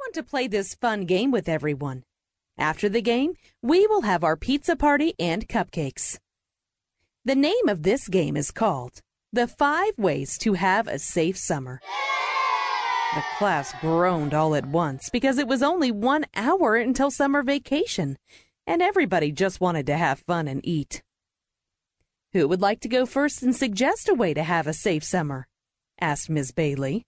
want to play this fun game with everyone. After the game, we will have our pizza party and cupcakes. The name of this game is called The Five Ways to Have a Safe Summer. The class groaned all at once because it was only one hour until summer vacation, and everybody just wanted to have fun and eat. Who would like to go first and suggest a way to have a safe summer? asked Miss Bailey.